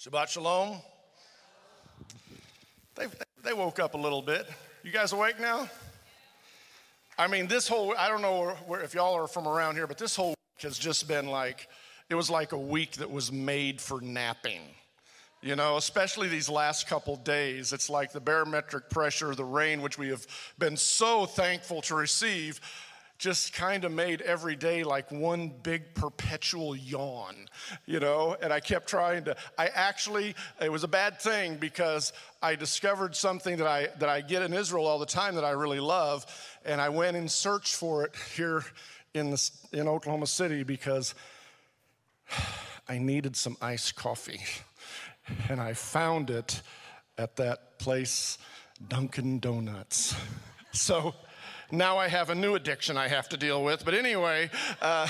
Shabbat Shalom. They, they woke up a little bit. You guys awake now? I mean, this whole, I don't know where, if y'all are from around here, but this whole week has just been like, it was like a week that was made for napping. You know, especially these last couple days, it's like the barometric pressure, the rain, which we have been so thankful to receive, just kind of made every day like one big perpetual yawn, you know? And I kept trying to, I actually, it was a bad thing because I discovered something that I, that I get in Israel all the time that I really love. And I went and searched for it here in, the, in Oklahoma City because I needed some iced coffee. And I found it at that place, Dunkin' Donuts. So, now I have a new addiction I have to deal with. But anyway, uh,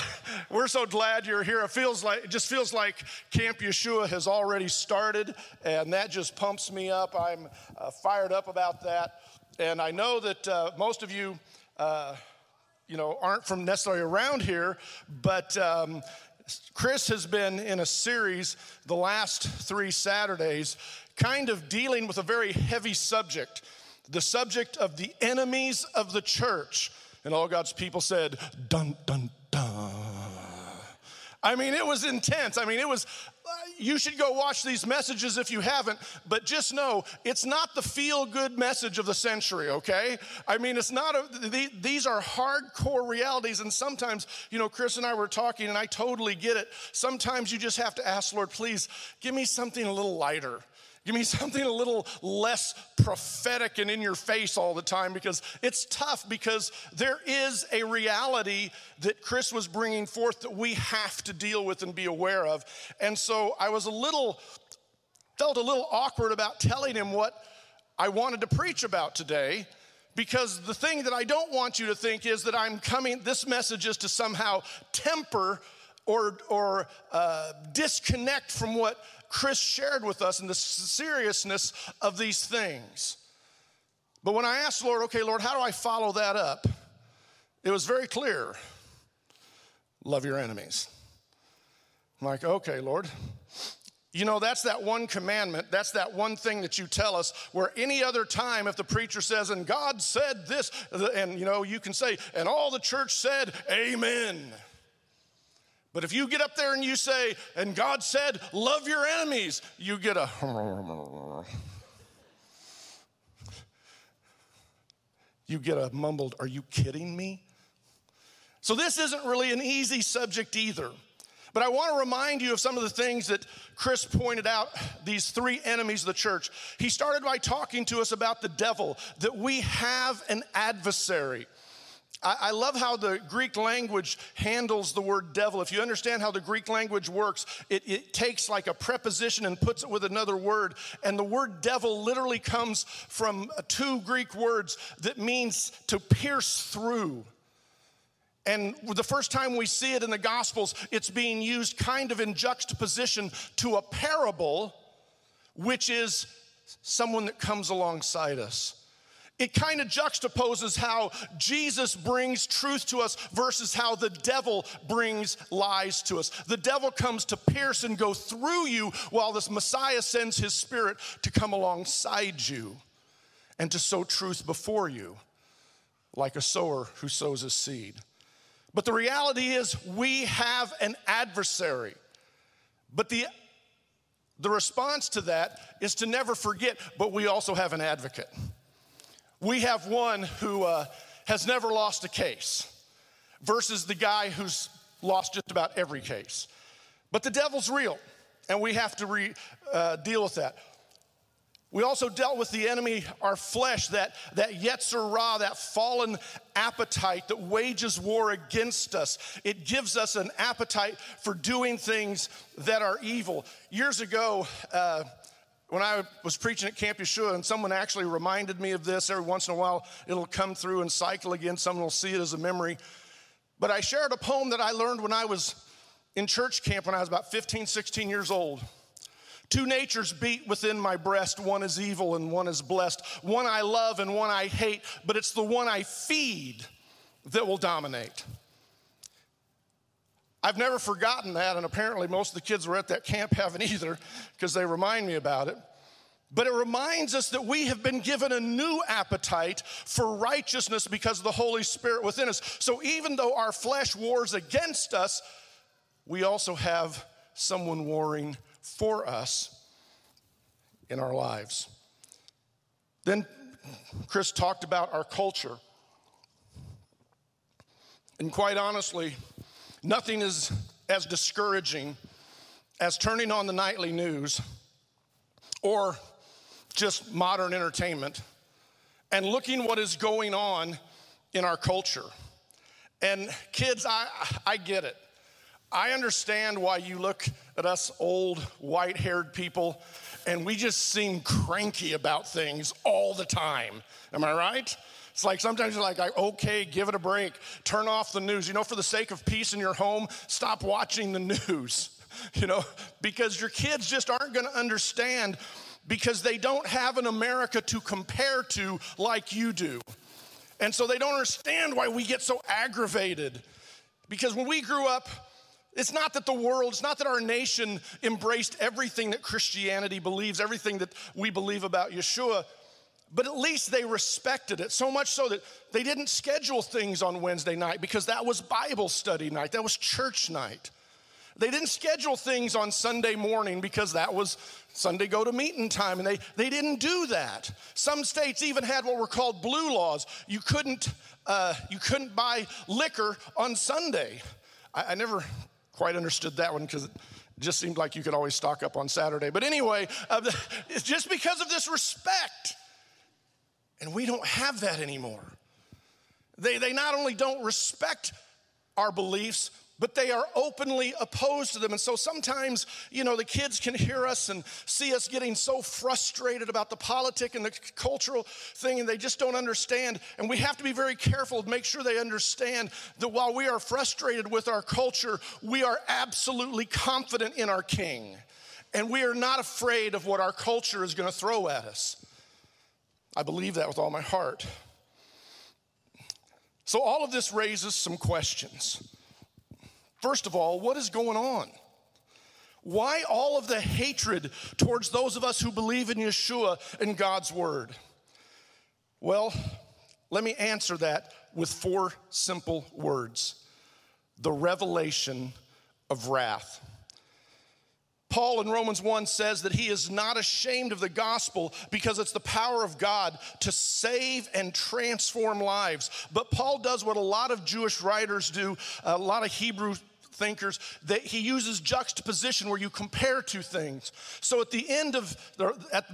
we're so glad you're here. It feels like it just feels like Camp Yeshua has already started, and that just pumps me up. I'm uh, fired up about that, and I know that uh, most of you. Uh, you know, aren't from necessarily around here, but um, Chris has been in a series the last three Saturdays, kind of dealing with a very heavy subject the subject of the enemies of the church. And all God's people said, dun, dun, dun. I mean, it was intense. I mean, it was, uh, you should go watch these messages if you haven't, but just know it's not the feel good message of the century, okay? I mean, it's not, a, the, these are hardcore realities. And sometimes, you know, Chris and I were talking, and I totally get it. Sometimes you just have to ask, Lord, please give me something a little lighter. Give me something a little less prophetic and in your face all the time because it's tough because there is a reality that Chris was bringing forth that we have to deal with and be aware of. And so I was a little, felt a little awkward about telling him what I wanted to preach about today because the thing that I don't want you to think is that I'm coming, this message is to somehow temper or, or uh, disconnect from what Chris shared with us and the seriousness of these things. But when I asked Lord, okay, Lord, how do I follow that up? It was very clear love your enemies. I'm like, okay, Lord. You know, that's that one commandment. That's that one thing that you tell us where any other time, if the preacher says, and God said this, and you know, you can say, and all the church said, Amen. But if you get up there and you say, and God said, love your enemies, you get a. You get a mumbled, are you kidding me? So this isn't really an easy subject either. But I want to remind you of some of the things that Chris pointed out, these three enemies of the church. He started by talking to us about the devil, that we have an adversary. I, love how the Greek language handles the word devil. If you understand how the Greek language works, it, it, takes like a preposition and puts it with another word. And the word devil literally comes from uh, two Greek words that means to pierce through. And the first time we see it in the Gospels, it's being used kind of in juxtaposition to a paraclete, which is someone that comes alongside us it kind of juxtaposes how Jesus brings truth to us versus how the devil brings lies to us. The devil comes to pierce and go through you, while this Messiah sends his spirit to come alongside you and to sow truth before you, like a sower who sows a seed. But the reality is, we have an adversary. But the the response to that is to never forget, but we also have an advocate. We have one who uh, has never lost a case versus the guy who's lost just about every case. But the devil's real, and we have to re, uh, deal with that. We also dealt with the enemy, our flesh, that, that Yetzer Ra, that fallen appetite that wages war against us. It gives us an appetite for doing things that are evil. Years ago, uh, when I was preaching at Camp Yeshua, and someone actually reminded me of this, every once in a while it'll come through and cycle again. Someone will see it as a memory. But I shared a poem that I learned when I was in church camp when I was about 15, 16 years old. Two natures beat within my breast. One is evil and one is blessed. One I love and one I hate, but it's the one I feed that will dominate. I've never forgotten that, and apparently most of the kids were at that camp haven't either, because they remind me about it. But it reminds us that we have been given a new appetite for righteousness because of the Holy Spirit within us. So even though our flesh wars against us, we also have someone warring for us in our lives. Then Chris talked about our culture. And quite honestly, nothing is as discouraging as turning on the nightly news or just modern entertainment and looking what is going on in our culture. And kids, I, I get it. I understand why you look at us old white haired people and we just seem cranky about things all the time. Am I right? It's like sometimes you're like, okay, give it a break, turn off the news. You know, for the sake of peace in your home, stop watching the news, you know, because your kids just aren't gonna understand because they don't have an America to compare to like you do. And so they don't understand why we get so aggravated. Because when we grew up, it's not that the world, it's not that our nation embraced everything that Christianity believes, everything that we believe about Yeshua, but at least they respected it. So much so that they didn't schedule things on Wednesday night because that was Bible study night, that was church night. They didn't schedule things on Sunday morning because that was Sunday go to meeting time, and they, they didn't do that. Some states even had what were called blue laws. You couldn't, uh, you couldn't buy liquor on Sunday. I, I never quite understood that one because it just seemed like you could always stock up on Saturday. But anyway, uh, it's just because of this respect. And we don't have that anymore. They, they not only don't respect our beliefs, but they are openly opposed to them. And so sometimes, you know, the kids can hear us and see us getting so frustrated about the politic and the cultural thing, and they just don't understand. And we have to be very careful to make sure they understand that while we are frustrated with our culture, we are absolutely confident in our King. And we are not afraid of what our culture is going to throw at us. I believe that with all my heart. So, all of this raises some questions. First of all, what is going on? Why all of the hatred towards those of us who believe in Yeshua and God's word? Well, let me answer that with four simple words the revelation of wrath. Paul in Romans 1 says that he is not ashamed of the gospel because it's the power of God to save and transform lives. But Paul does what a lot of Jewish writers do, a lot of Hebrew thinkers that he uses juxtaposition where you compare two things. So at the end of at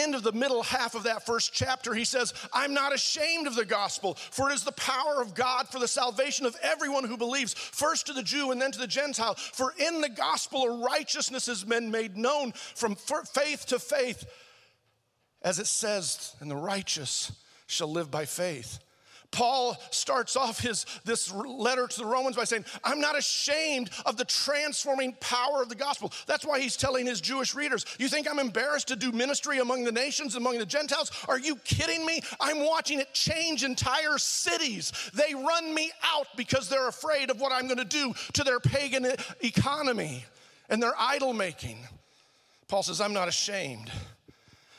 end of the middle half of that first chapter, he says, I'm not ashamed of the gospel, for it is the power of God for the salvation of everyone who believes, first to the Jew and then to the Gentile. For in the gospel, a righteousness has been made known from faith to faith, as it says, and the righteous shall live by faith. Paul starts off his this letter to the Romans by saying, "I'm not ashamed of the transforming power of the gospel." That's why he's telling his Jewish readers, "You think I'm embarrassed to do ministry among the nations, among the Gentiles? Are you kidding me? I'm watching it change entire cities. They run me out because they're afraid of what I'm going to do to their pagan economy and their idol making." Paul says, "I'm not ashamed."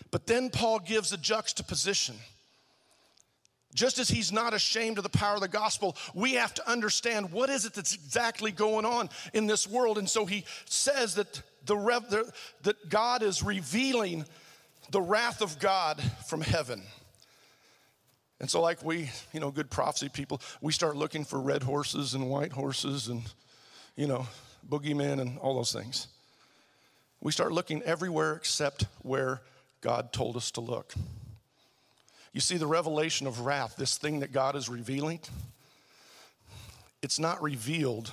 But then Paul gives a juxtaposition just as he's not ashamed of the power of the gospel, we have to understand what is it that's exactly going on in this world. And so he says that the, the that God is revealing the wrath of God from heaven. And so, like we, you know, good prophecy people, we start looking for red horses and white horses and, you know, boogeymen and all those things. We start looking everywhere except where God told us to look. You see, the revelation of wrath, this thing that God is revealing, it's not revealed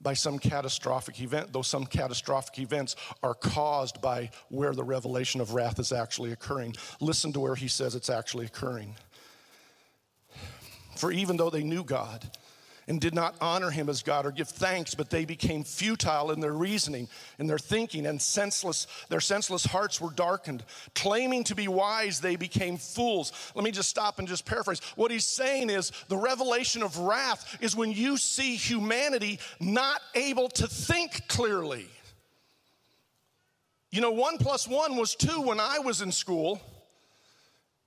by some catastrophic event, though some catastrophic events are caused by where the revelation of wrath is actually occurring. Listen to where he says it's actually occurring. For even though they knew God, and did not honor him as God or give thanks, but they became futile in their reasoning, in their thinking, and senseless, their senseless hearts were darkened. Claiming to be wise, they became fools. Let me just stop and just paraphrase. What he's saying is the revelation of wrath is when you see humanity not able to think clearly. You know, one plus one was two when I was in school,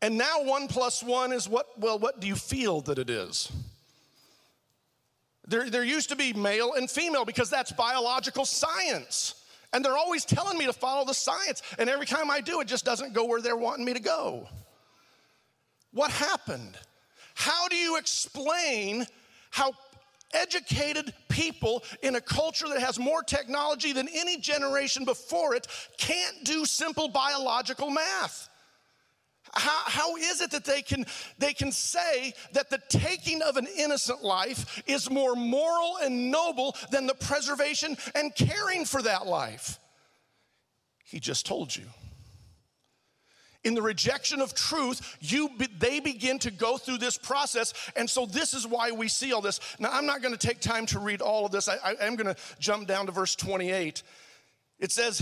and now one plus one is what, well, what do you feel that it is? There, there used to be male and female because that's biological science. And they're always telling me to follow the science. And every time I do, it just doesn't go where they're wanting me to go. What happened? How do you explain how educated people in a culture that has more technology than any generation before it can't do simple biological math? How, how is it that they can, they can say that the taking of an innocent life is more moral and noble than the preservation and caring for that life? He just told you. In the rejection of truth, you they begin to go through this process, and so this is why we see all this. Now, I'm not going to take time to read all of this. I, I am going to jump down to verse 28. It says,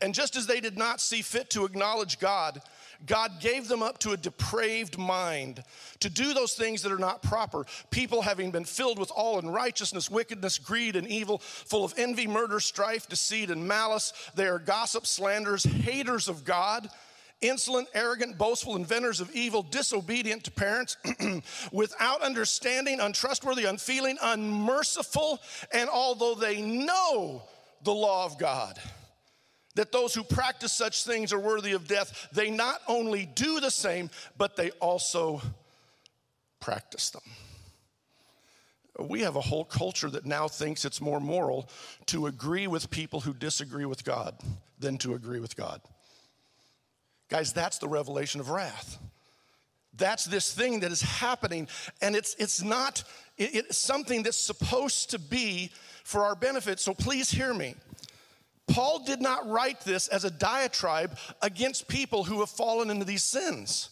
"And just as they did not see fit to acknowledge God, God gave them up to a depraved mind to do those things that are not proper. People having been filled with all unrighteousness, wickedness, greed, and evil, full of envy, murder, strife, deceit, and malice. They are gossips, slanderers, haters of God insolent, arrogant, boastful, inventors of evil, disobedient to parents, without understanding, untrustworthy, unfeeling, unmerciful, and although they know the law of God, that those who practice such things are worthy of death, they not only do the same, but they also practice them. We have a whole culture that now thinks it's more moral to agree with people who disagree with God than to agree with God. Guys, that's the revelation of wrath. That's this thing that is happening, and it's, it's not, it, it's something that's supposed to be for our benefit. So please hear me. Paul did not write this as a diatribe against people who have fallen into these sins.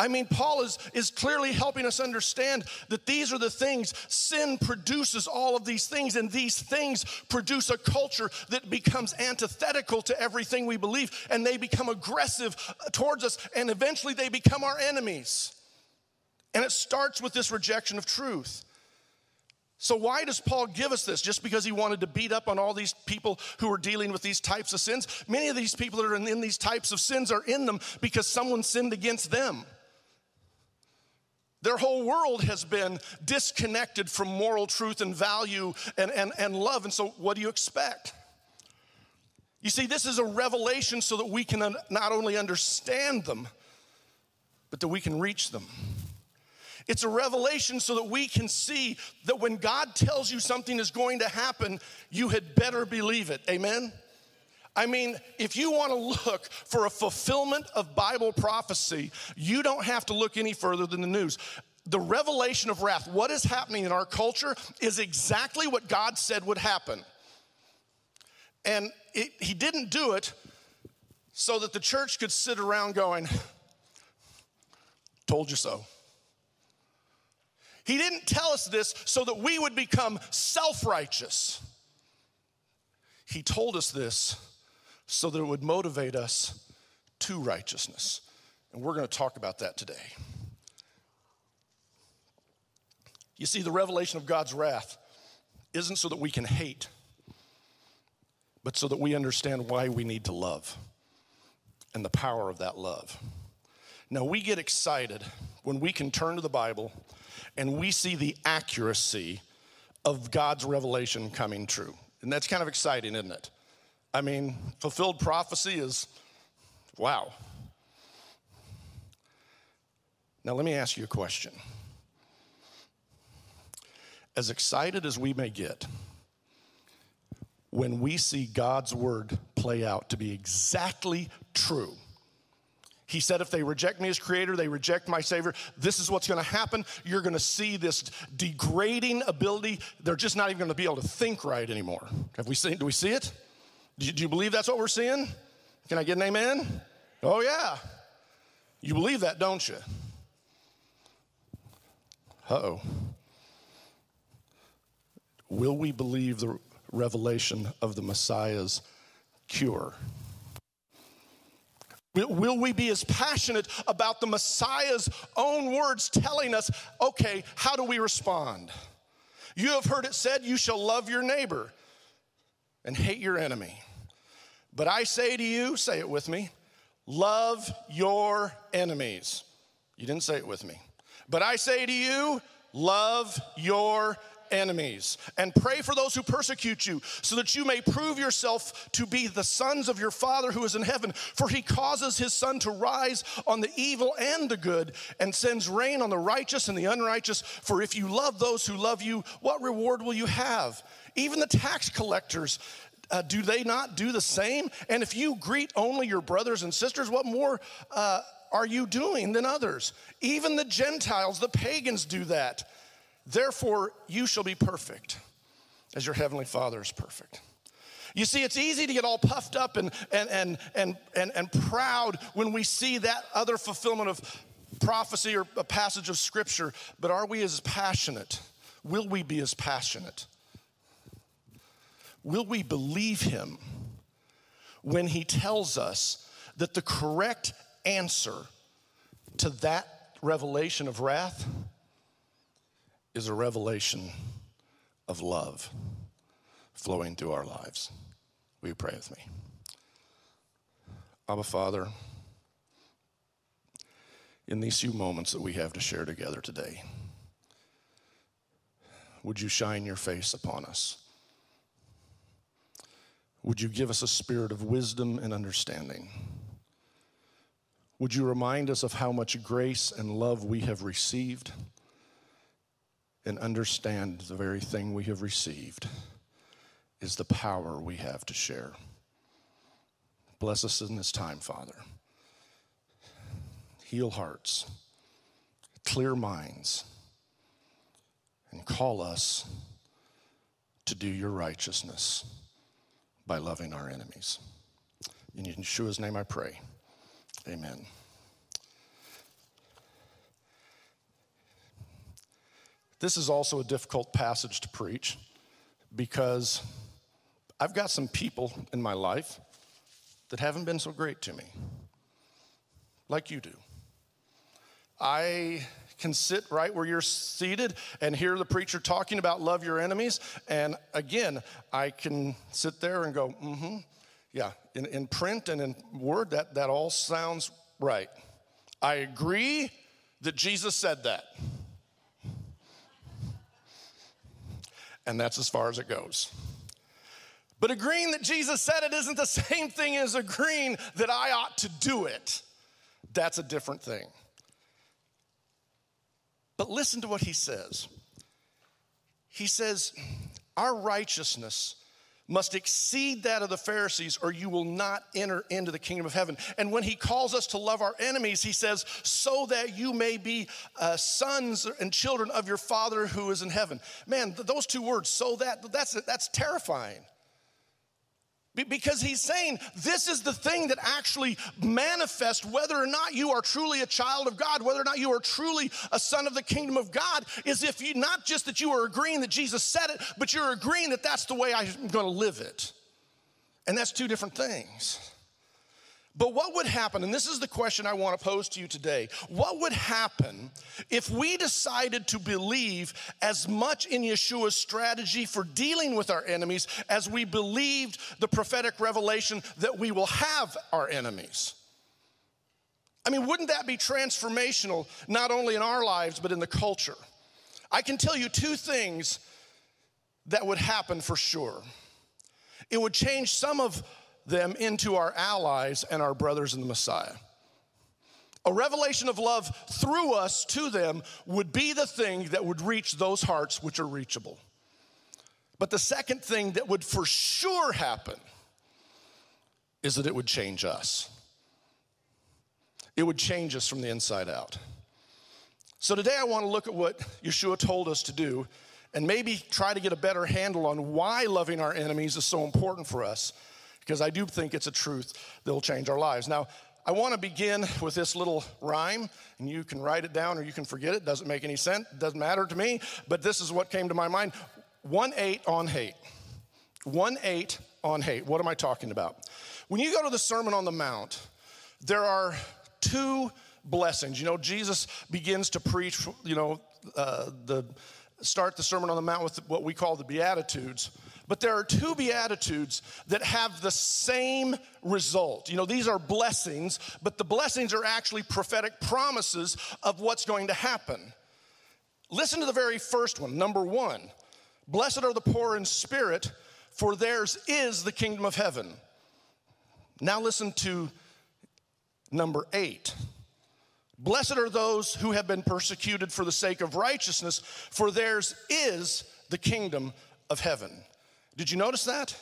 I mean, Paul is, is clearly helping us understand that these are the things. Sin produces all of these things, and these things produce a culture that becomes antithetical to everything we believe, and they become aggressive towards us, and eventually they become our enemies. And it starts with this rejection of truth. So, why does Paul give us this? Just because he wanted to beat up on all these people who are dealing with these types of sins? Many of these people that are in, these types of sins are in them because someone sinned against them. Their whole world has been disconnected from moral truth and value and, and, and love. And so, what do you expect? You see, this is a revelation so that we can not only understand them, but that we can reach them. It's a revelation so that we can see that when God tells you something is going to happen, you had better believe it. Amen? I mean, if you want to look for a fulfillment of Bible prophecy, you don't have to look any further than the news. The revelation of wrath, what is happening in our culture, is exactly what God said would happen. And it, He didn't do it so that the church could sit around going, Told you so. He didn't tell us this so that we would become self righteous. He told us this so that it would motivate us to righteousness. And we're going to talk about that today. You see, the revelation of God's wrath isn't so that we can hate, but so that we understand why we need to love and the power of that love. Now, we get excited when we can turn to the Bible and we see the accuracy of God's revelation coming true. And that's kind of exciting, isn't it? I mean, fulfilled prophecy is wow. Now, let me ask you a question. As excited as we may get, when we see God's word play out to be exactly true, he said, if they reject me as creator, they reject my savior. This is what's going to happen. You're going to see this degrading ability. They're just not even going to be able to think right anymore. Have we seen, do we see it? Do you, do you believe that's what we're seeing? Can I get an amen? Oh, yeah. You believe that, don't you? Uh oh. will we believe the revelation of the Messiah's cure? Will we be as passionate about the Messiah's own words telling us, okay, how do we respond? You have heard it said, you shall love your neighbor and hate your enemy. But I say to you, say it with me, love your enemies. You didn't say it with me. But I say to you, love your enemies and pray for those who persecute you, so that you may prove yourself to be the sons of your Father who is in heaven. For he causes his sun to rise on the evil and the good, and sends rain on the righteous and the unrighteous. For if you love those who love you, what reward will you have? Even the tax collectors. Uh, do they not do the same? And if you greet only your brothers and sisters, what more uh, are you doing than others? Even the Gentiles, the pagans, do that. Therefore, you shall be perfect as your heavenly Father is perfect. You see, it's easy to get all puffed up and, and, and, and, and, and proud when we see that other fulfillment of prophecy or a passage of scripture, but are we as passionate? Will we be as passionate? Will we believe him when he tells us that the correct answer to that revelation of wrath is a revelation of love flowing through our lives. Will you pray with me? Abba, Father, in these few moments that we have to share together today, would you shine your face upon us? Would you give us a spirit of wisdom and understanding? Would you remind us of how much grace and love we have received? And understand the very thing we have received is the power we have to share. Bless us in this time, Father. Heal hearts, clear minds, and call us to do your righteousness by loving our enemies. In Yeshua's name I pray. Amen. This is also a difficult passage to preach because I've got some people in my life that haven't been so great to me, like you do. I can sit right where you're seated and hear the preacher talking about love your enemies. And again, I can sit there and go, mm hmm. Yeah, in, in print and in word, that, that all sounds right. I agree that Jesus said that. And that's as far as it goes. But agreeing that Jesus said it isn't the same thing as agreeing that I ought to do it. That's a different thing. But listen to what he says. He says, Our righteousness must exceed that of the Pharisees, or you will not enter into the kingdom of heaven. And when he calls us to love our enemies, he says, so that you may be uh, sons and children of your Father who is in heaven. Man, th- those two words, so that, that's, that's terrifying. Because he's saying this is the thing that actually manifests whether or not you are truly a child of God, whether or not you are truly a son of the kingdom of God, is if you not just that you are agreeing that Jesus said it, but you're agreeing that that's the way I'm gonna live it. And that's two different things. But what would happen, and this is the question I want to pose to you today what would happen if we decided to believe as much in Yeshua's strategy for dealing with our enemies as we believed the prophetic revelation that we will have our enemies? I mean, wouldn't that be transformational, not only in our lives, but in the culture? I can tell you two things that would happen for sure. It would change some of them into our allies and our brothers in the Messiah. A revelation of love through us to them would be the thing that would reach those hearts which are reachable. But the second thing that would for sure happen is that it would change us. It would change us from the inside out. So today I want to look at what Yeshua told us to do and maybe try to get a better handle on why loving our enemies is so important for us because I do think it's a truth that will change our lives. Now, I want to begin with this little rhyme, and you can write it down or you can forget it. Doesn't make any sense. Doesn't matter to me. But this is what came to my mind. 1 8 on hate. 1 8 on hate. What am I talking about? When you go to the Sermon on the Mount, there are two blessings. You know, Jesus begins to preach, you know, uh, the start the Sermon on the Mount with what we call the Beatitudes. But there are two Beatitudes that have the same result. You know, these are blessings, but the blessings are actually prophetic promises of what's going to happen. Listen to the very first one, number one Blessed are the poor in spirit, for theirs is the kingdom of heaven. Now listen to number eight. Blessed are those who have been persecuted for the sake of righteousness, for theirs is the kingdom of heaven. Did you notice that?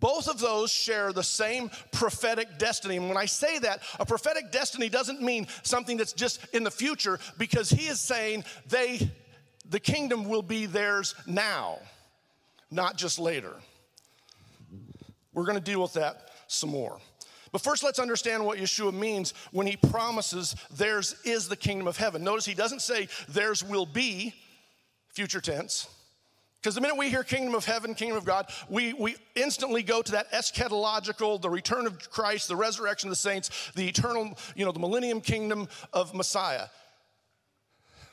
Both of those share the same prophetic destiny. And when I say that, a prophetic destiny doesn't mean something that's just in the future because he is saying they the kingdom will be theirs now, not just later. We're going to deal with that some more. But first, let's understand what Yeshua means when he promises theirs is the kingdom of heaven. Notice he doesn't say theirs will be, future tense. Because the minute we hear kingdom of heaven, kingdom of God, we, we instantly go to that eschatological, the return of Christ, the resurrection of the saints, the eternal, you know, the millennium kingdom of Messiah.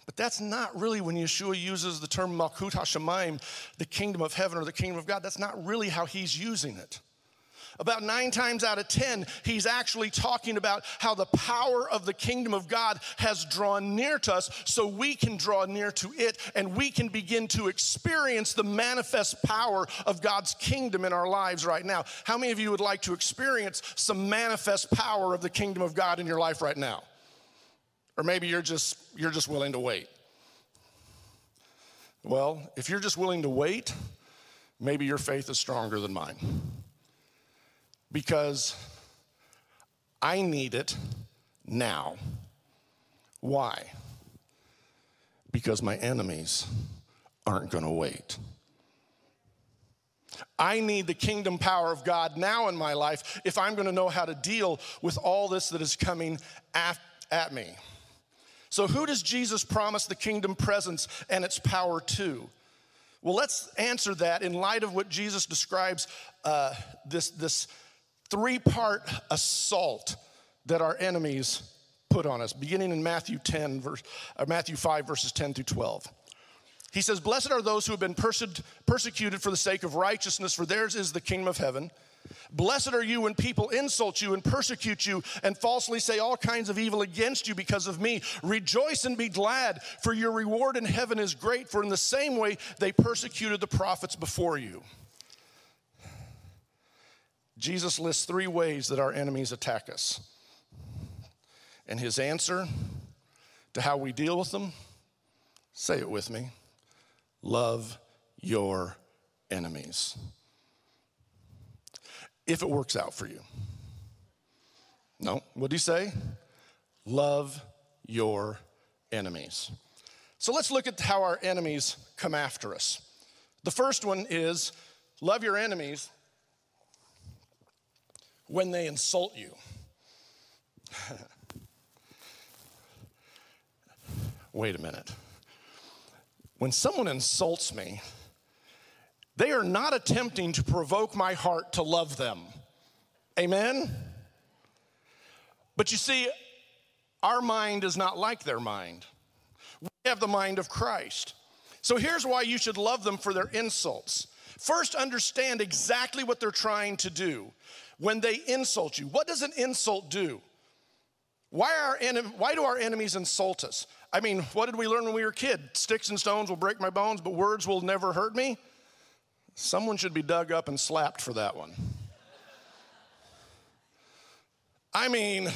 But that's not really when Yeshua uses the term Malkut HaShamayim, the kingdom of heaven or the kingdom of God. That's not really how he's using it. About nine times out of 10, he's actually talking about how the power of the kingdom of God has drawn near to us so we can draw near to it and we can begin to experience the manifest power of God's kingdom in our lives right now. How many of you would like to experience some manifest power of the kingdom of God in your life right now? Or maybe you're just you're just willing to wait. Well, if you're just willing to wait, maybe your faith is stronger than mine. Because I need it now. Why? Because my enemies aren't going to wait. I need the kingdom power of God now in my life if I'm going to know how to deal with all this that is coming at, at me. So, who does Jesus promise the kingdom presence and its power to? Well, let's answer that in light of what Jesus describes uh, this, this three part assault that our enemies put on us, beginning in Matthew 10, verse, uh, Matthew 5, verses 10 through 12. He says, Blessed are those who have been perse- persecuted for the sake of righteousness, for theirs is the kingdom of heaven. Blessed are you when people insult you and persecute you and falsely say all kinds of evil against you because of me. Rejoice and be glad, for your reward in heaven is great, for in the same way they persecuted the prophets before you. Jesus lists three ways that our enemies attack us. And his answer to how we deal with them, say it with me love your enemies if it works out for you. No, what do you say? Love your enemies. So let's look at how our enemies come after us. The first one is love your enemies when they insult you. Wait a minute. When someone insults me, they are not attempting to provoke my heart to love them. Amen? But you see, our mind is not like their mind. We have the mind of Christ. So here's why you should love them for their insults. First, understand exactly what they're trying to do when they insult you. What does an insult do? Why, are why do our enemies insult us? I mean, what did we learn when we were kids? Sticks and stones will break my bones, but words will never hurt me. Someone should be dug up and slapped for that one. I mean,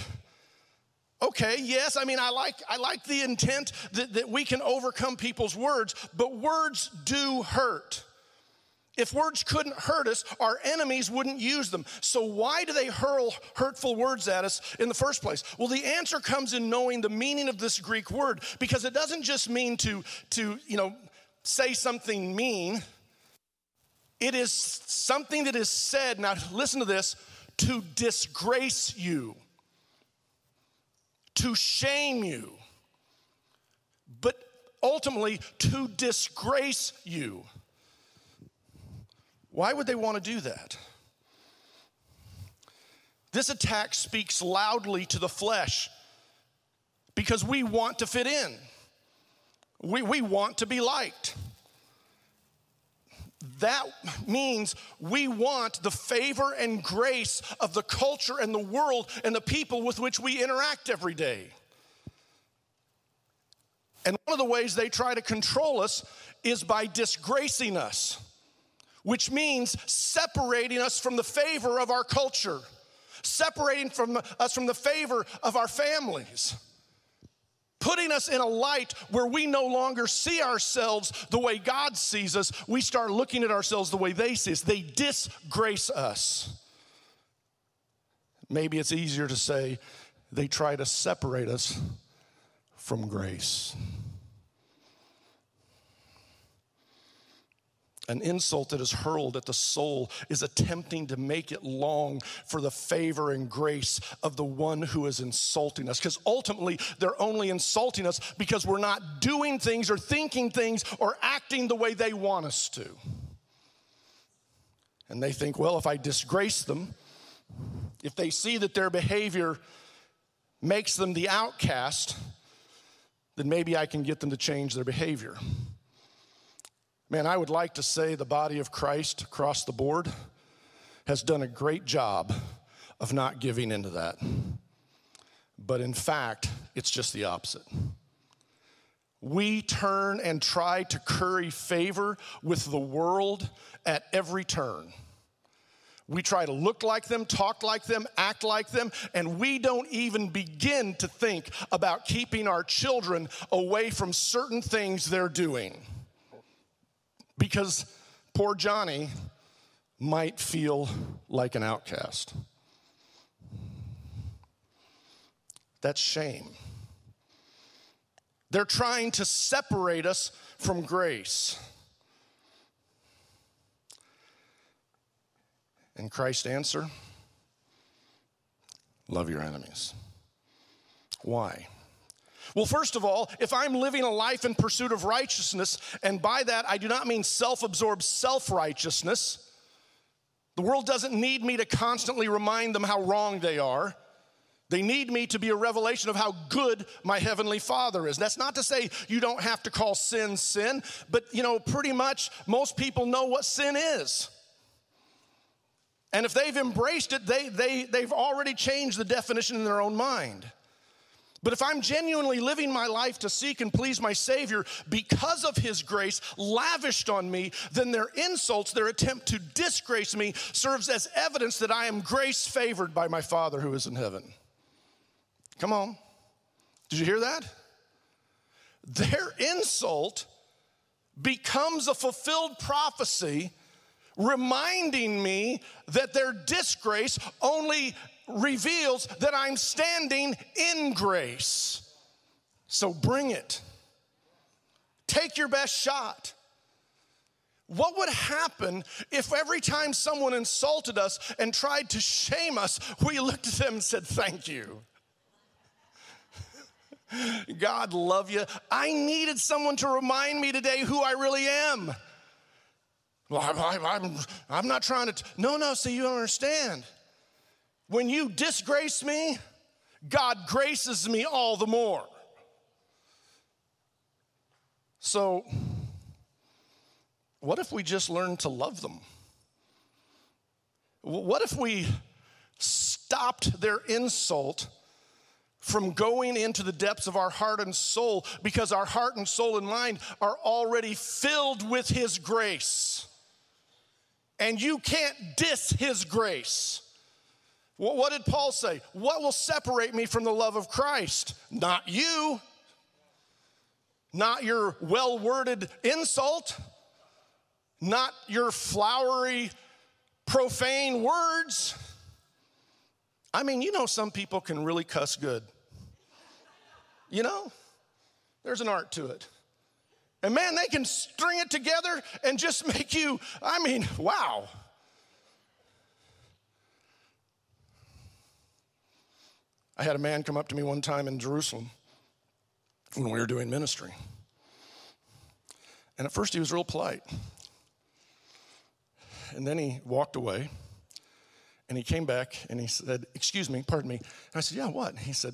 okay, yes, I mean, I like, I like the intent that, that we can overcome people's words, but words do hurt. If words couldn't hurt us, our enemies wouldn't use them. So, why do they hurl hurtful words at us in the first place? Well, the answer comes in knowing the meaning of this Greek word because it doesn't just mean to, to you know, say something mean. It is something that is said, now listen to this, to disgrace you, to shame you, but ultimately to disgrace you. Why would they want to do that? This attack speaks loudly to the flesh because we want to fit in. We, we want to be liked. That means we want the favor and grace of the culture and the world and the people with which we interact every day. And one of the ways they try to control us is by disgracing us, which means separating us from the favor of our culture, separating from us from the favor of our families putting us in a light where we no longer see ourselves the way God sees us. We start looking at ourselves the way they see us. They disgrace us. Maybe it's easier to say they try to separate us from grace. An insult that is hurled at the soul is attempting to make it long for the favor and grace of the one who is insulting us. Because ultimately, they're only insulting us because we're not doing things or thinking things or acting the way they want us to. And they think, well, if I disgrace them, if they see that their behavior makes them the outcast, then maybe I can get them to change their behavior. Man, I would like to say the body of Christ across the board has done a great job of not giving into that. But in fact, it's just the opposite. We turn and try to curry favor with the world at every turn. We try to look like them, talk like them, act like them, and we don't even begin to think about keeping our children away from certain things they're doing because poor Johnny might feel like an outcast. That's shame. They're trying to separate us from grace. And Christ's answer love your enemies. Why? Well, first of all, if I'm living a life in pursuit of righteousness, and by that I do not mean self absorbed self righteousness, the world doesn't need me to constantly remind them how wrong they are. They need me to be a revelation of how good my heavenly Father is. That's not to say you don't have to call sin sin, but you know, pretty much most people know what sin is. And if they've embraced it, they, they, they've already changed the definition in their own mind. But if I'm genuinely living my life to seek and please my Savior because of His grace lavished on me, then their insults, their attempt to disgrace me, serves as evidence that I am grace favored by my Father who is in heaven. Come on. Did you hear that? Their insult becomes a fulfilled prophecy reminding me that their disgrace only reveals that I'm standing in grace. So bring it. Take your best shot. What would happen if every time someone insulted us and tried to shame us, we looked at them and said, Thank you? God love you. I needed someone to remind me today who I really am. Well, I, am I'm, I'm not trying to. T- no, no, see, you don't understand. When you disgrace me, God graces me all the more. So, what if we just learn to love them? What if we stopped their insult from going into the depths of our heart and soul because our heart and soul and mind are already filled with His grace? And you can't diss His grace. What did Paul say? What will separate me from the love of Christ? Not you, not your well worded insult, not your flowery, profane words. I mean, you know, some people can really cuss good. You know, there's an art to it. And man, they can string it together and just make you, I mean, wow. I had a man come up to me one time in Jerusalem when we were doing ministry. And at first he was real polite. And then he walked away and he came back and he said, Excuse me, pardon me. And I said, Yeah, what? He said,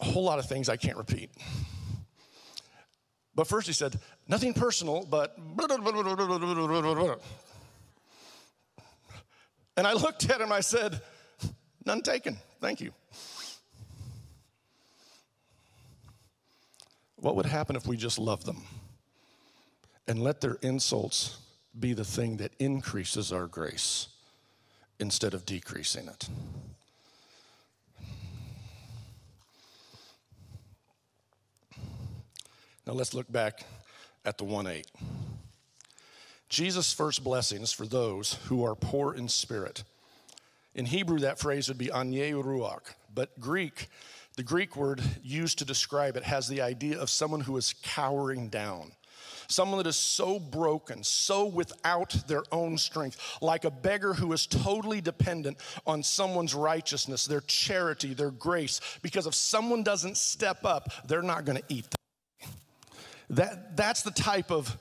A whole lot of things I can't repeat. But first he said, Nothing personal, but. And I looked at him, I said, None taken. Thank you. What would happen if we just loved them and let their insults be the thing that increases our grace instead of decreasing it? Now let's look back at the 1 8. Jesus' first blessings for those who are poor in spirit. In Hebrew, that phrase would be anye ruach, but Greek, the Greek word used to describe it has the idea of someone who is cowering down. Someone that is so broken, so without their own strength, like a beggar who is totally dependent on someone's righteousness, their charity, their grace, because if someone doesn't step up, they're not going to eat. That, that's the type of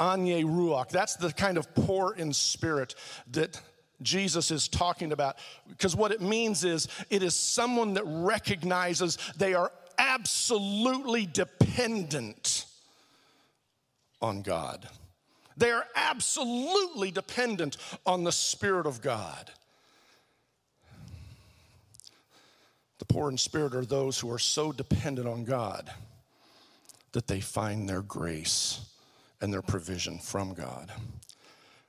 anye ruach. That's the kind of poor in spirit that Jesus is talking about. Because what it means is it is someone that recognizes they are absolutely dependent on God. They are absolutely dependent on the Spirit of God. The poor in spirit are those who are so dependent on God that they find their grace and their provision from God.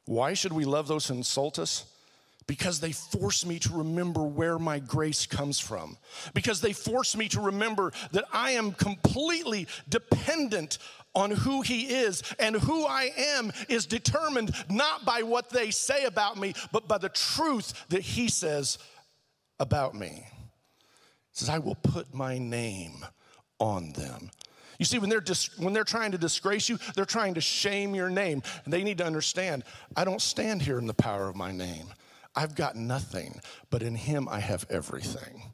Why should we love those who insult us? Because they force me to remember where my grace comes from, because they force me to remember that I am completely dependent on who He is, and who I am is determined not by what they say about me, but by the truth that He says about me. He says, I will put my name on them. You see, when they're, dis- when they're trying to disgrace you, they're trying to shame your name. And they need to understand I don't stand here in the power of my name. I've got nothing, but in Him I have everything.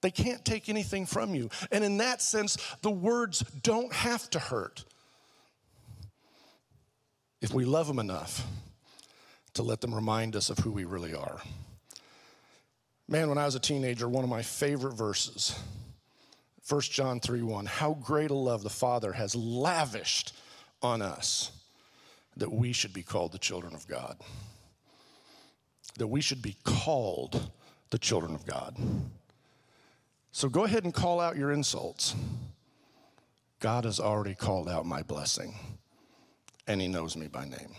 They can't take anything from you. And in that sense, the words don't have to hurt. If we love them enough to let them remind us of who we really are. Man, when I was a teenager, one of my favorite verses, 1 John 3 1, how great a love the Father has lavished on us that we should be called the children of God that we should be called the children of God. So go ahead and call out your insults. God has already called out my blessing, and He knows me by name.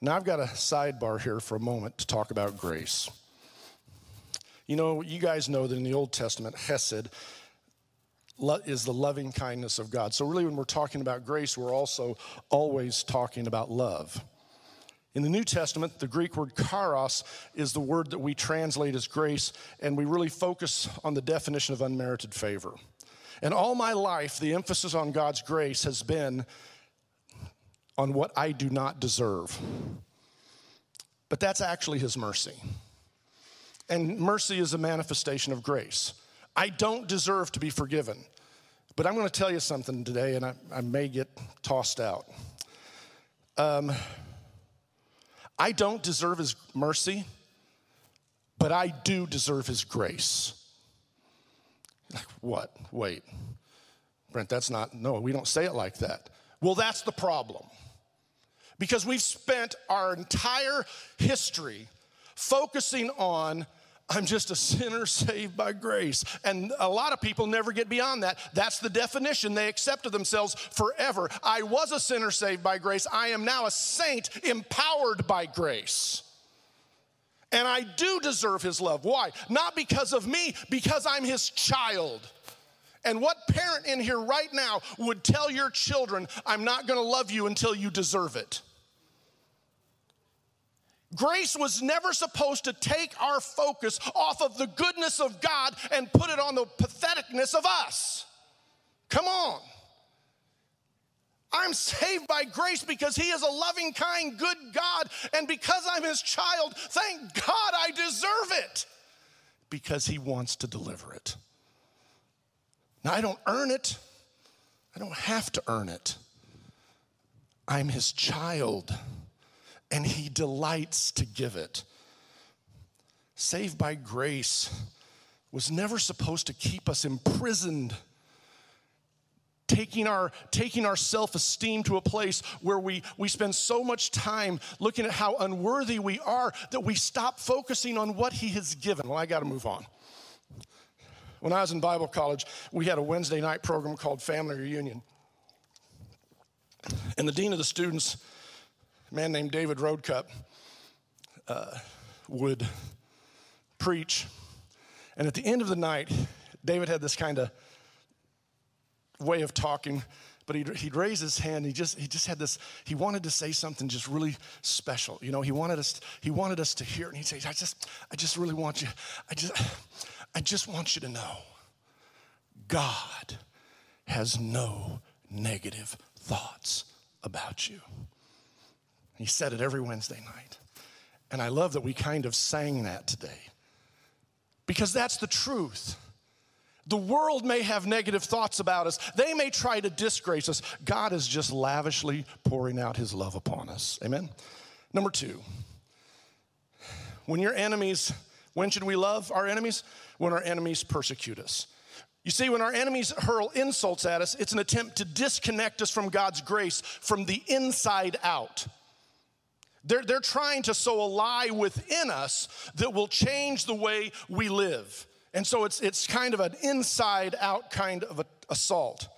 Now, I've got a sidebar here for a moment to talk about grace. You know, you guys know that in the Old Testament, Hesed is the loving kindness of God. So, really, when we're talking about grace, we're also always talking about love. In the New Testament, the Greek word charis is the word that we translate as grace, and we really focus on the definition of unmerited favor. And all my life, the emphasis on God's grace has been on what I do not deserve. But that's actually His mercy. And mercy is a manifestation of grace. I don't deserve to be forgiven. But I'm going to tell you something today, and I, I may get tossed out. Um, I don't deserve his mercy, but I do deserve his grace. Like, what? Wait. Brent, that's not, no, we don't say it like that. Well, that's the problem. Because we've spent our entire history focusing on I'm just a sinner saved by grace. And a lot of people never get beyond that. That's the definition. They accepted themselves forever. I was a sinner saved by grace. I am now a saint empowered by grace. And I do deserve his love. Why? Not because of me, because I'm his child. And what parent in here right now would tell your children, I'm not gonna love you until you deserve it? Grace was never supposed to take our focus off of the goodness of God and put it on the patheticness of us. Come on. I'm saved by grace because He is a loving, kind, good God. And because I'm His child, thank God I deserve it because He wants to deliver it. Now, I don't earn it, I don't have to earn it. I'm his child, and he delights to give it. Saved by grace was never supposed to keep us imprisoned taking our taking our self-esteem to a place where we we spend so much time looking at how unworthy we are that we stop focusing on what he has given. Well i got to move on. When i was in bible college we had a wednesday night program called family reunion. And the dean of the students man named david roadcup uh, would preach and at the end of the night david had this kind of way of talking, but he'd, he'd raise his hand. He just, he just had this, he wanted to say something just really special. You know, he wanted us, he wanted us to hear it. And he'd say, I just, I just really want you, I just, I just want you to know God has no negative thoughts about you. He said it every Wednesday night. And I love that we kind of sang that today because that's the truth. The world may have negative thoughts about us. They may try to disgrace us. God is just lavishly pouring out his love upon us. Amen. Number two, when your enemies, when should we love our enemies? When our enemies persecute us. You see, when our enemies hurl insults at us, it's an attempt to disconnect us from God's grace from the inside out. They're, they're trying to sow a lie within us that will change the way we live. And so it's, it's kind of an inside out kind of assault.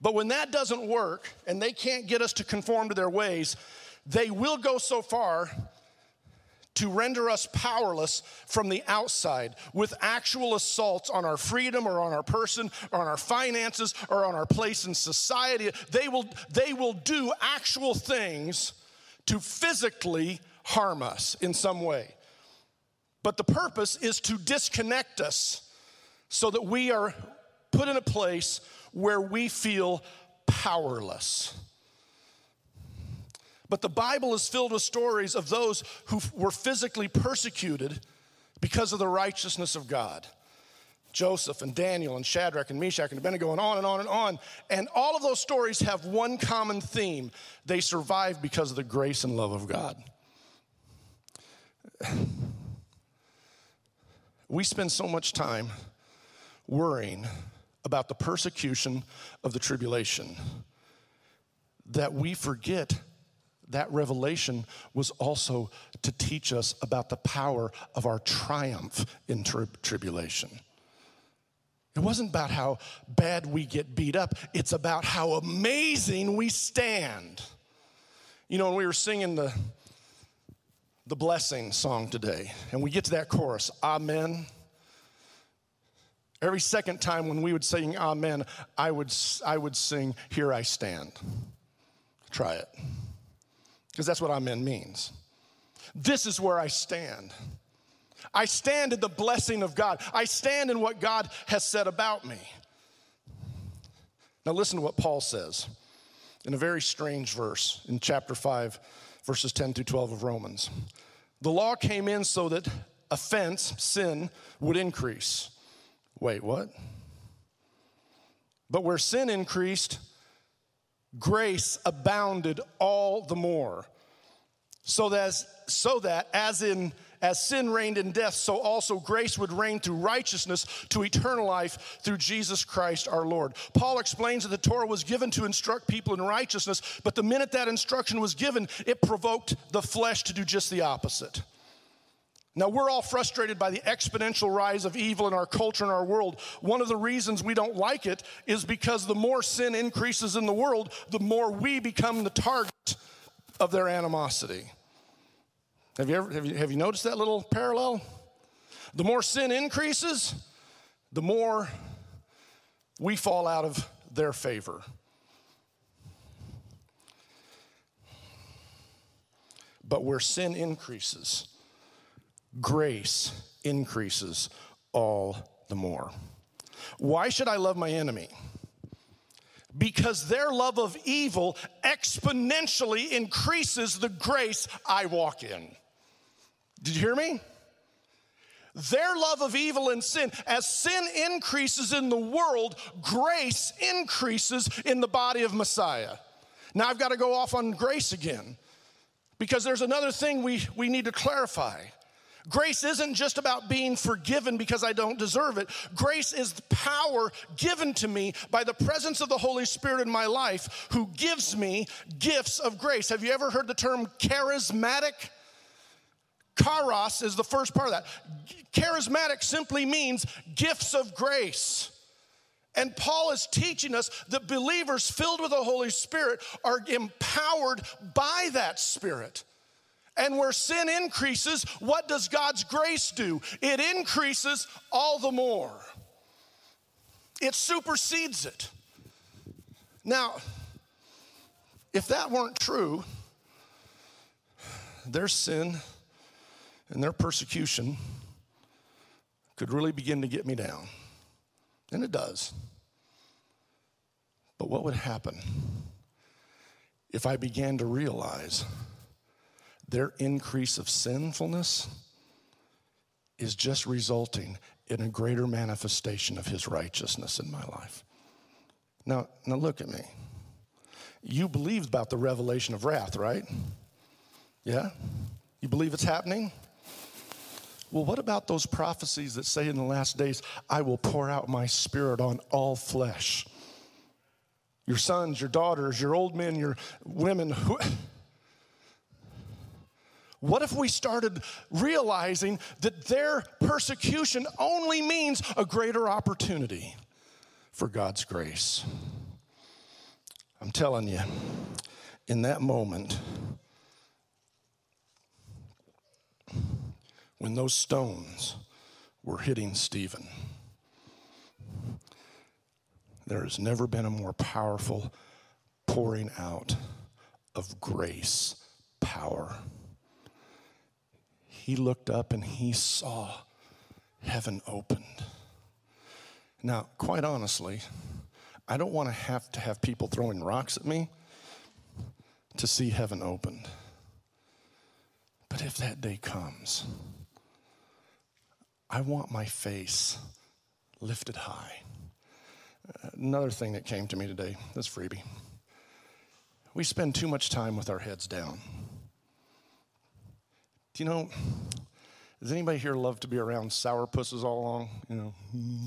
But when that doesn't work and they can't get us to conform to their ways, they will go so far to render us powerless from the outside with actual assaults on our freedom or on our person or on our finances or on our place in society. They will, they will do actual things to physically harm us in some way. But the purpose is to disconnect us so that we are put in a place where we feel powerless. But the Bible is filled with stories of those who were physically persecuted because of the righteousness of God. Joseph and Daniel and Shadrach and Meshach and Abednego and on and on and on. And all of those stories have one common theme they survived because of the grace and love of God. We spend so much time worrying about the persecution of the tribulation that we forget that revelation was also to teach us about the power of our triumph in tri- tribulation. It wasn't about how bad we get beat up, it's about how amazing we stand. You know, when we were singing the the blessing song today, and we get to that chorus, Amen. Every second time when we would sing Amen, I would, I would sing, Here I stand. Try it. Because that's what Amen means. This is where I stand. I stand in the blessing of God. I stand in what God has said about me. Now, listen to what Paul says in a very strange verse in chapter 5 verses 10 through 12 of Romans. The law came in so that offense, sin, would increase. Wait, what? But where sin increased, grace abounded all the more. So that, so that as in as sin reigned in death, so also grace would reign through righteousness to eternal life through Jesus Christ our Lord. Paul explains that the Torah was given to instruct people in righteousness, but the minute that instruction was given, it provoked the flesh to do just the opposite. Now, we're all frustrated by the exponential rise of evil in our culture and our world. One of the reasons we don't like it is because the more sin increases in the world, the more we become the target of their animosity. Have you ever have you, have you noticed that little parallel? The more sin increases, the more we fall out of their favor. But where sin increases, grace increases all the more. Why should I love my enemy? because their love of evil exponentially increases the grace I walk in. Did you hear me? Their love of evil and sin, as sin increases in the world, grace increases in the body of Messiah. Now I've got to go off on grace again because there's another thing we, we need to clarify. Grace isn't just about being forgiven because I don't deserve it. Grace is the power given to me by the presence of the Holy Spirit in my life who gives me gifts of grace. Have you ever heard the term charismatic? Charis is the first part of that. Charismatic simply means gifts of grace. And Paul is teaching us that believers filled with the Holy Spirit are empowered by that Spirit. And where sin increases, what does God's grace do? It increases all the more, it supersedes it. Now, if that weren't true, there's sin and their persecution could really begin to get me down. And it does. But what would happen if I began to realize their increase of sinfulness is just resulting in a greater manifestation of his righteousness in my life? Now, now look at me. You believe about the revelation of wrath, right? Yeah? You believe it's happening? Well, what about those prophecies that say in the last days, I will pour out my spirit on all flesh? Your sons, your daughters, your old men, your women. Who, what if we started realizing that their persecution only means a greater opportunity for God's grace? I'm telling you, in that moment, when those stones were hitting Stephen. There has never been a more powerful pouring out of grace power. He looked up and he saw heaven opened. Now, quite honestly, I don't want to have to have people throwing rocks at me to see heaven opened. But if that day comes, I want my face lifted high. Another thing that came to me today, this freebie. We spend too much time with our heads down. Do you know, does anybody here love to be around sour pusses all along? You know, hmm.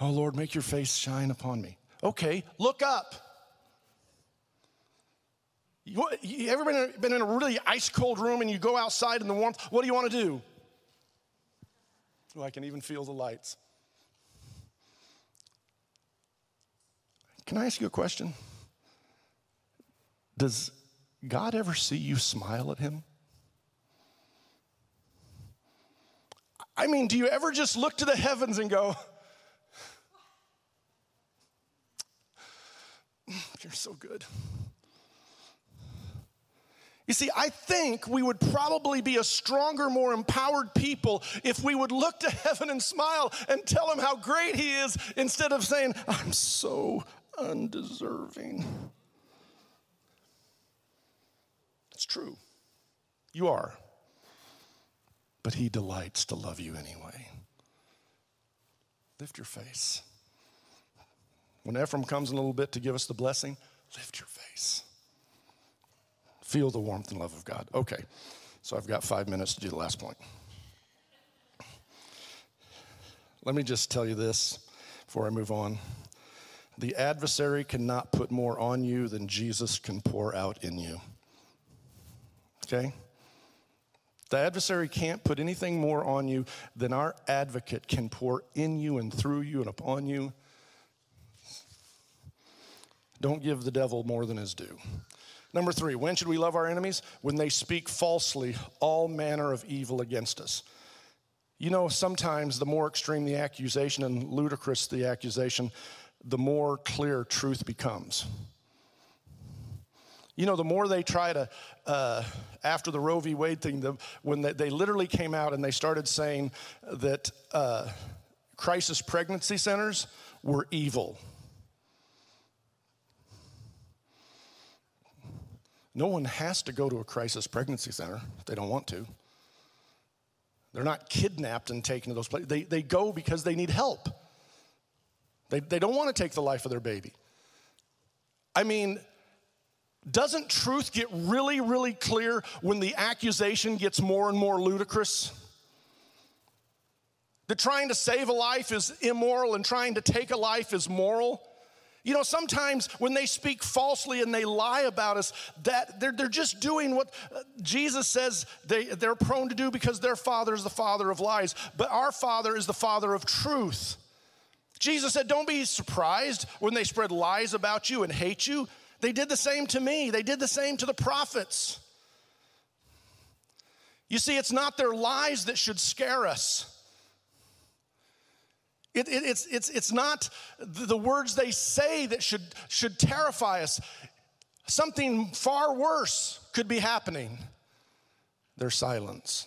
oh Lord, make your face shine upon me. Okay, look up. You, ever been, been in a really ice cold room and you go outside in the warmth? What do you want to do? Oh, I can even feel the lights. Can I ask you a question? Does God ever see you smile at Him? I mean, do you ever just look to the heavens and go, You're so good? You see, I think we would probably be a stronger, more empowered people if we would look to heaven and smile and tell him how great he is instead of saying, I'm so undeserving. It's true. You are. But he delights to love you anyway. Lift your face. When Ephraim comes in a little bit to give us the blessing, lift your face. Feel the warmth and love of God. Okay, so I've got five minutes to do the last point. Let me just tell you this before I move on. The adversary cannot put more on you than Jesus can pour out in you. Okay? The adversary can't put anything more on you than our advocate can pour in you and through you and upon you. Don't give the devil more than his due. Number three, when should we love our enemies? When they speak falsely all manner of evil against us. You know, sometimes the more extreme the accusation and ludicrous the accusation, the more clear truth becomes. You know, the more they try to, uh, after the Roe v. Wade thing, the, when they, they, literally came out and they started saying that uh, crisis pregnancy centers were evil. No one has to go to a crisis pregnancy center if they don't want to. They're not kidnapped and taken to those places. They, they go because they need help. They, they don't want to take the life of their baby. I mean, Doesn't truth get really, really clear when the accusation gets more and more ludicrous? That trying to save a life is immoral and trying to take a life is moral. You know, sometimes when they speak falsely and they lie about us, that they're, they're just doing what uh, Jesus says they, they're prone to do because their father is the father of lies. But our father is the father of truth. Jesus said, Don't be surprised when they spread lies about you and hate you. They did the same to me, they did the same to the prophets. You see, it's not their lies that should scare us. It, it, it's, it's, it's not the words they say that should, should terrify us. Something far worse could be happening their silence.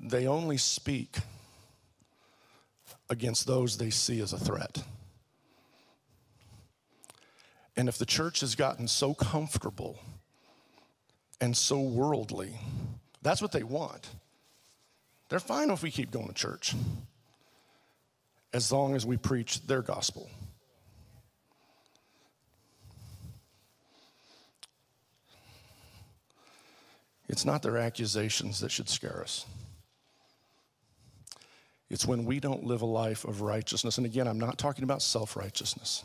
They only speak against those they see as a threat. And if the church has gotten so comfortable and so worldly, that's what they want. They're fine if we keep going to church as long as we preach their gospel. It's not their accusations that should scare us. It's when we don't live a life of righteousness. And again, I'm not talking about self righteousness,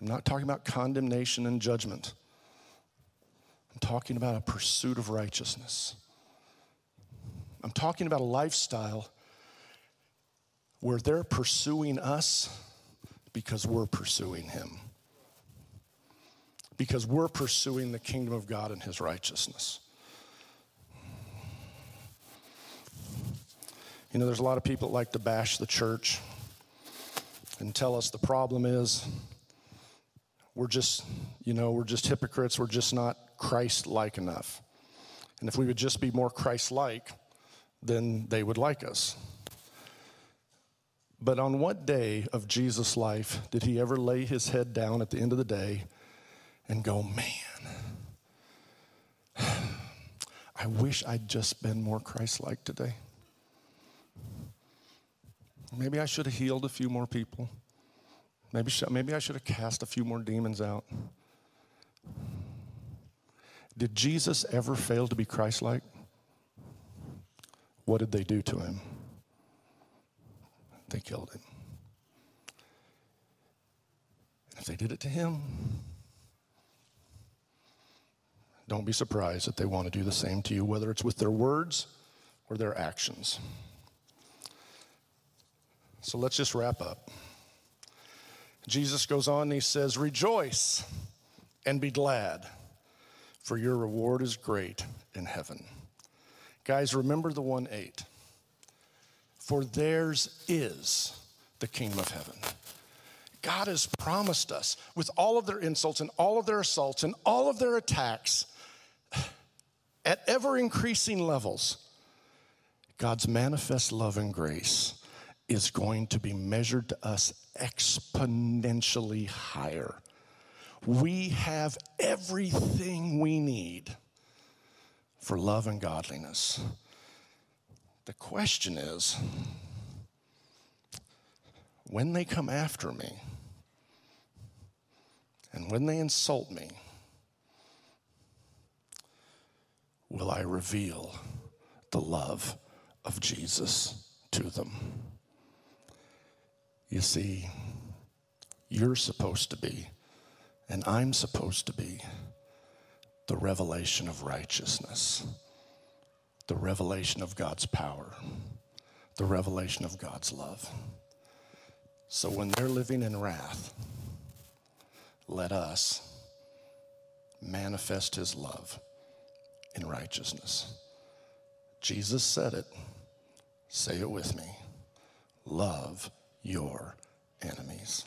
I'm not talking about condemnation and judgment. I'm talking about a pursuit of righteousness. I'm talking about a lifestyle where they're pursuing us because we're pursuing Him. Because we're pursuing the kingdom of God and His righteousness. You know, there's a lot of people that like to bash the church and tell us the problem is we're just, you know, we're just hypocrites. We're just not Christ like enough. And if we would just be more Christ like, then they would like us. But on what day of Jesus' life did he ever lay his head down at the end of the day and go, man, I wish I'd just been more Christ like today? Maybe I should have healed a few more people. Maybe, maybe I should have cast a few more demons out. Did Jesus ever fail to be Christ like? What did they do to him? They killed him. If they did it to him, don't be surprised that they want to do the same to you, whether it's with their words or their actions. So let's just wrap up. Jesus goes on and he says, Rejoice and be glad, for your reward is great in heaven. Guys, remember the 1 8. For theirs is the kingdom of heaven. God has promised us with all of their insults and all of their assaults and all of their attacks at ever increasing levels, God's manifest love and grace is going to be measured to us exponentially higher. We have everything we need for love and godliness. The question is when they come after me and when they insult me, will I reveal the love of Jesus to them? You see, you're supposed to be, and I'm supposed to be, the revelation of righteousness, the revelation of God's power, the revelation of God's love. So when they're living in wrath, let us manifest his love in righteousness. Jesus said it. Say it with me. Love your enemies.